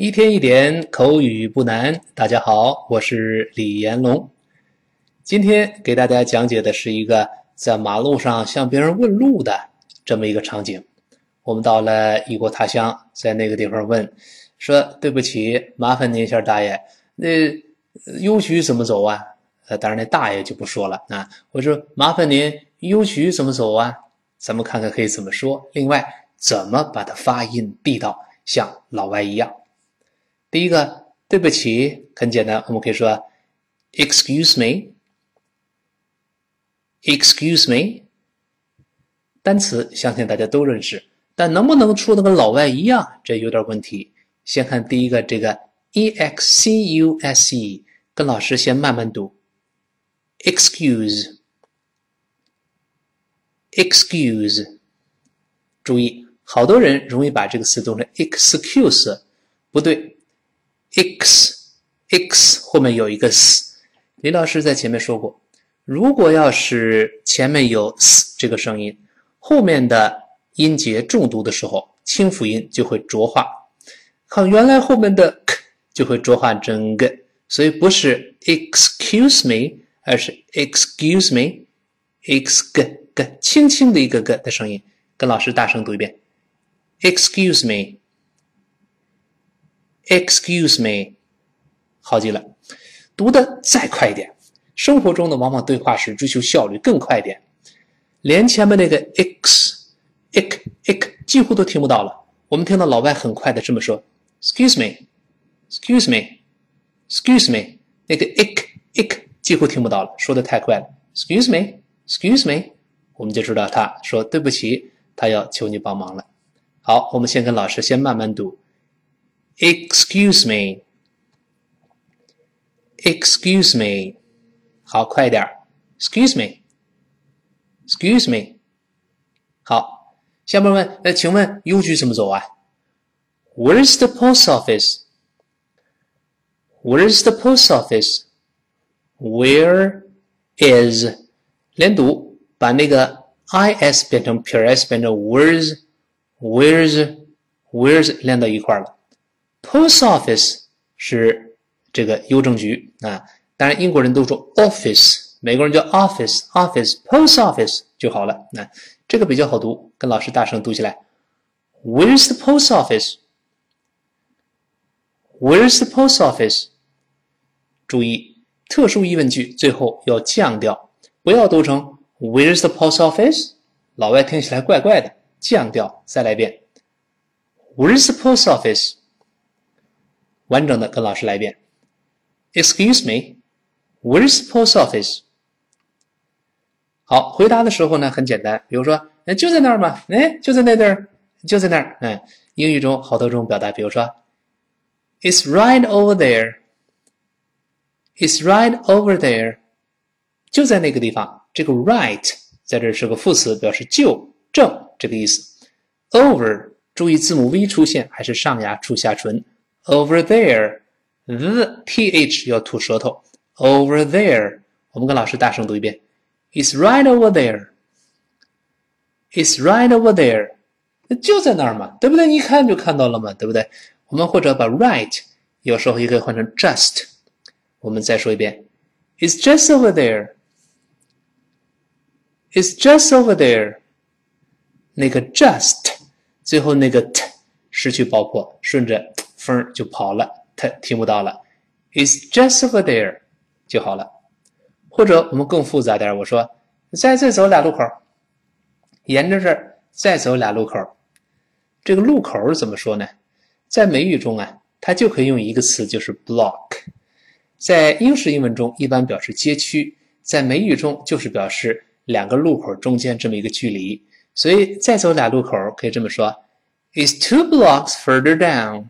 一天一点口语不难。大家好，我是李延龙。今天给大家讲解的是一个在马路上向别人问路的这么一个场景。我们到了异国他乡，在那个地方问，说：“对不起，麻烦您一下，大爷，那邮局怎么走啊？”呃，当然那大爷就不说了啊。我说：“麻烦您邮局怎么走啊？”咱们看看可以怎么说。另外，怎么把它发音地道，像老外一样。第一个，对不起，很简单，我们可以说，excuse me，excuse me。单词相信大家都认识，但能不能说的跟老外一样，这有点问题。先看第一个，这个 excuse，跟老师先慢慢读，excuse，excuse。注意，好多人容易把这个词读成 excuse，不对。X x 后面有一个 s，李老师在前面说过，如果要是前面有 s 这个声音，后面的音节重读的时候，清辅音就会浊化，看原来后面的 k 就会浊化成 g，所以不是 excuse me，而是 excuse me，x g g 轻轻的一个 g 的声音，跟老师大声读一遍，excuse me。Excuse me，好极了，读的再快一点。生活中呢，往往对话时追求效率更快一点，连前面那个 x、ik、ik 几乎都听不到了。我们听到老外很快的这么说：“Excuse me, excuse me, excuse me。”那个 ik、ik 几乎听不到了，说的太快了。Excuse me, excuse me，我们就知道他说对不起，他要求你帮忙了。好，我们先跟老师先慢慢读。Excuse me. Excuse me. 好，快一点。Excuse me. Excuse me. 好，下面问，那请问邮局怎么走啊？Where's the post office? Where's the post office? Where is 连读，把那个 is 变成 pure s 变成 where's where's where's 连到一块了。 Post office 是这个邮政局啊，当然英国人都说 office，美国人叫 office，office，post office 就好了。那这个比较好读，跟老师大声读起来。Where's the post office？Where's the post office？注意，特殊疑问句最后要降调，不要读成 Where's the post office？老外听起来怪怪的，降调。再来一遍，Where's the post office？ 完整的跟老师来一遍。Excuse me, where's post office？好，回答的时候呢很简单，比如说，哎，就在那儿嘛，哎，就在那地儿，就在那儿。嗯，英语中好多种表达，比如说，It's right over there。It's right over there，就在那个地方。这个 right 在这是个副词，表示就正这个意思。Over，注意字母 v 出现，还是上牙触下唇。Over there，the th 要吐舌头。Over there，我们跟老师大声读一遍。It's right over there. It's right over there，就在那儿嘛，对不对？一看就看到了嘛，对不对？我们或者把 right 有时候也可以换成 just。我们再说一遍，It's just over there. It's just over there。那个 just 最后那个 t 失去爆破，顺着。 风就跑了，他听不到了。Is just over there 就好了。或者我们更复杂点，我说再再走俩路口，沿着这儿再走俩路口。这个路口怎么说呢？在美语中啊，它就可以用一个词，就是 block。在英式英文中一般表示街区，在美语中就是表示两个路口中间这么一个距离。所以再走俩路口可以这么说：Is two blocks further down。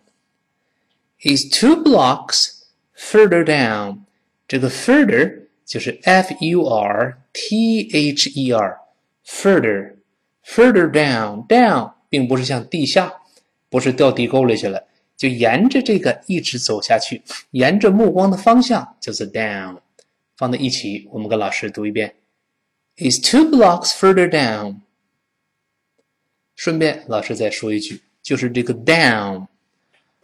is two blocks further down。这个 further 就是 f u r t h e r，further further down down 并不是向地下，不是掉地沟里去了，就沿着这个一直走下去，沿着目光的方向就是 down，放在一起，我们跟老师读一遍，is two blocks further down。顺便老师再说一句，就是这个 down。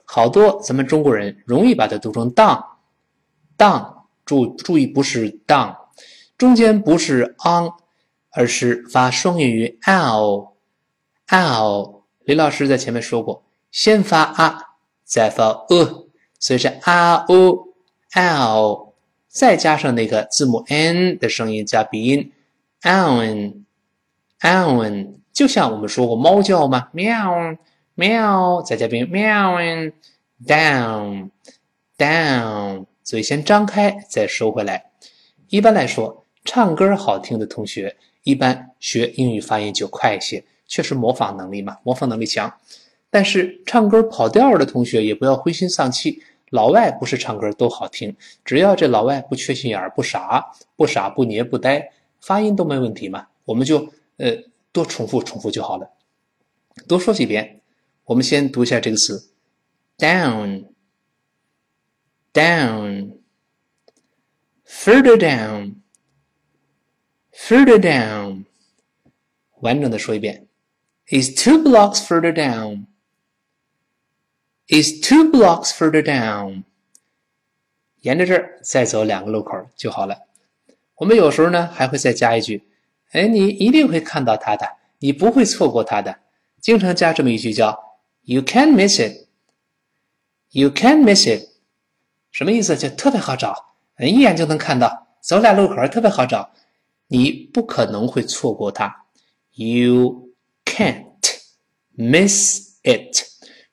好多咱们中国人容易把它读成 down，down，注注意不是 down，中间不是 on，而是发双元音 l，l。李老师在前面说过，先发 a，再发 e，所以是 a o l，再加上那个字母 n 的声音加鼻音，on，on 就像我们说过猫叫嘛，喵。喵，再加边喵，down down，嘴先张开再收回来。一般来说，唱歌好听的同学，一般学英语发音就快一些，确实模仿能力嘛，模仿能力强。但是唱歌跑调的同学也不要灰心丧气，老外不是唱歌都好听，只要这老外不缺心眼儿，不傻，不傻不捏不呆，发音都没问题嘛。我们就呃多重复重复就好了，多说几遍。我们先读一下这个词：down，down，further down，further down。完整的说一遍：is two blocks further down。is two blocks further down。沿着这儿再走两个路口就好了。我们有时候呢还会再加一句：哎，你一定会看到它的，你不会错过它的。经常加这么一句叫。 You can't miss it. You can't miss it. 什么意思？就特别好找，一眼就能看到，走俩路口特别好找，你不可能会错过它。You can't miss it.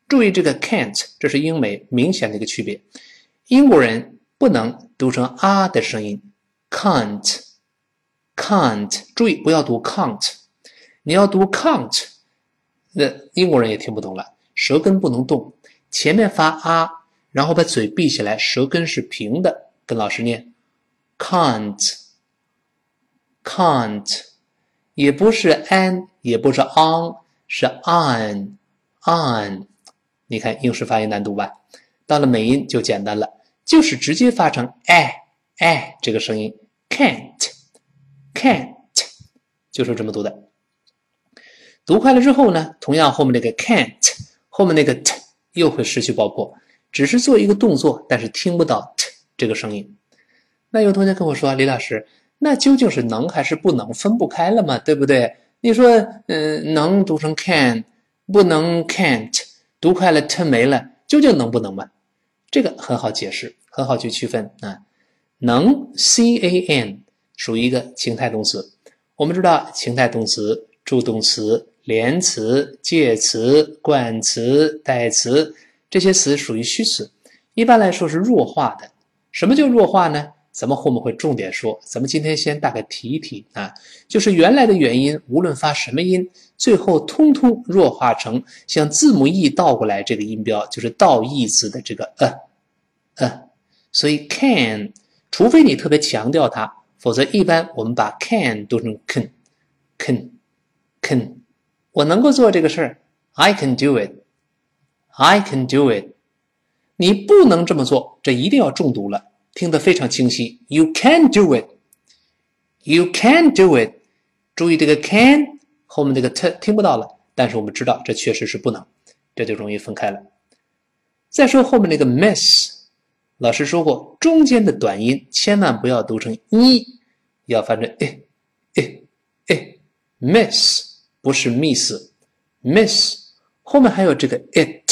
注意这个 can't，这是英美明显的一个区别。英国人不能读成啊的声音，can't，can't。注意不要读 can't，你要读 can't，那英国人也听不懂了。舌根不能动，前面发啊，然后把嘴闭起来，舌根是平的。跟老师念，can't，can't，也不是 an，也不是 on，是 on，on。你看英式发音难度吧？到了美音就简单了，就是直接发成哎哎这个声音，can't，can't，就是这么读的。读快了之后呢，同样后面那个 can't。后面那个 t 又会失去爆破，只是做一个动作，但是听不到 t 这个声音。那有同学跟我说：“李老师，那究竟是能还是不能？分不开了嘛，对不对？你说，嗯，能读成 can，不能 can't，读快了 t 没了，究竟能不能嘛？这个很好解释，很好去区分啊。能 c a n 属于一个情态动词，我们知道情态动词助动词。连词、介词、冠词、代词这些词属于虚词，一般来说是弱化的。什么叫弱化呢？咱们后面会重点说。咱们今天先大概提一提啊，就是原来的元音无论发什么音，最后通通弱化成像字母 e 倒过来这个音标，就是倒 e 字的这个呃呃。所以 can，除非你特别强调它，否则一般我们把 can 读成 can，can，can。我能够做这个事儿，I can do it. I can do it. 你不能这么做，这一定要重读了，听得非常清晰。You can do it. You can do it. 注意这个 can 后面这个 t 听不到了，但是我们知道这确实是不能，这就容易分开了。再说后面那个 miss，老师说过，中间的短音千万不要读成一，要翻成诶诶诶，miss。不是 miss，miss 后面还有这个 it，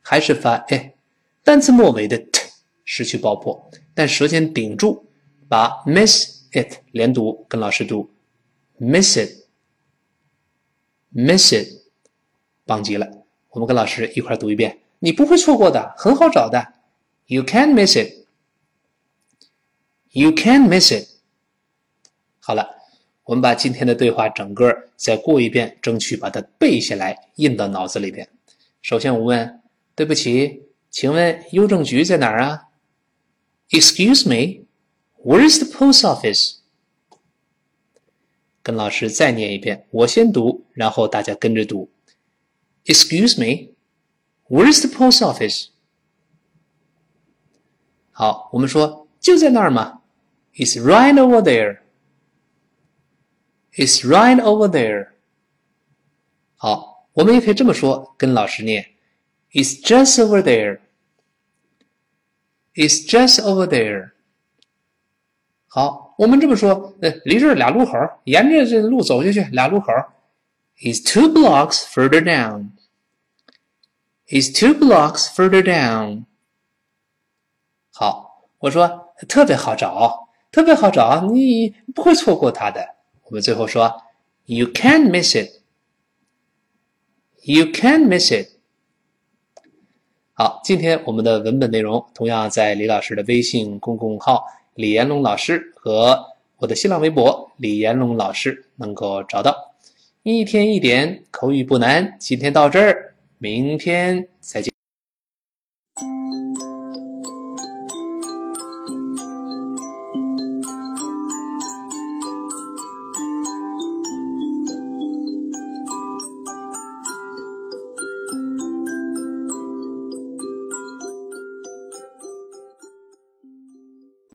还是发 e，单词末尾的 t 失去爆破，但舌尖顶住，把 miss it 连读，跟老师读，miss it，miss it，棒极了！我们跟老师一块读一遍，你不会错过的，很好找的，you can't miss it，you can't miss it，好了。我们把今天的对话整个再过一遍，争取把它背下来，印到脑子里边。首先我问：“对不起，请问邮政局在哪儿啊？”“Excuse me, where is the post office？” 跟老师再念一遍，我先读，然后大家跟着读。“Excuse me, where is the post office？” 好，我们说就在那儿嘛，“It's right over there。” It's right over there。好，我们也可以这么说，跟老师念：It's just over there。 It's just over there。好，我们这么说，呃，离这儿俩路口，沿着这路走下去，俩路口。It's two blocks further down. It's two blocks further down. 好，我说特别好找，特别好找，你不会错过它的。 我们最后说，You can't miss it. You can't miss it. 好，今天我们的文本内容同样在李老师的微信公众号“李延龙老师”和我的新浪微博“李延龙老师”能够找到。一天一点口语不难，今天到这儿，明天再见。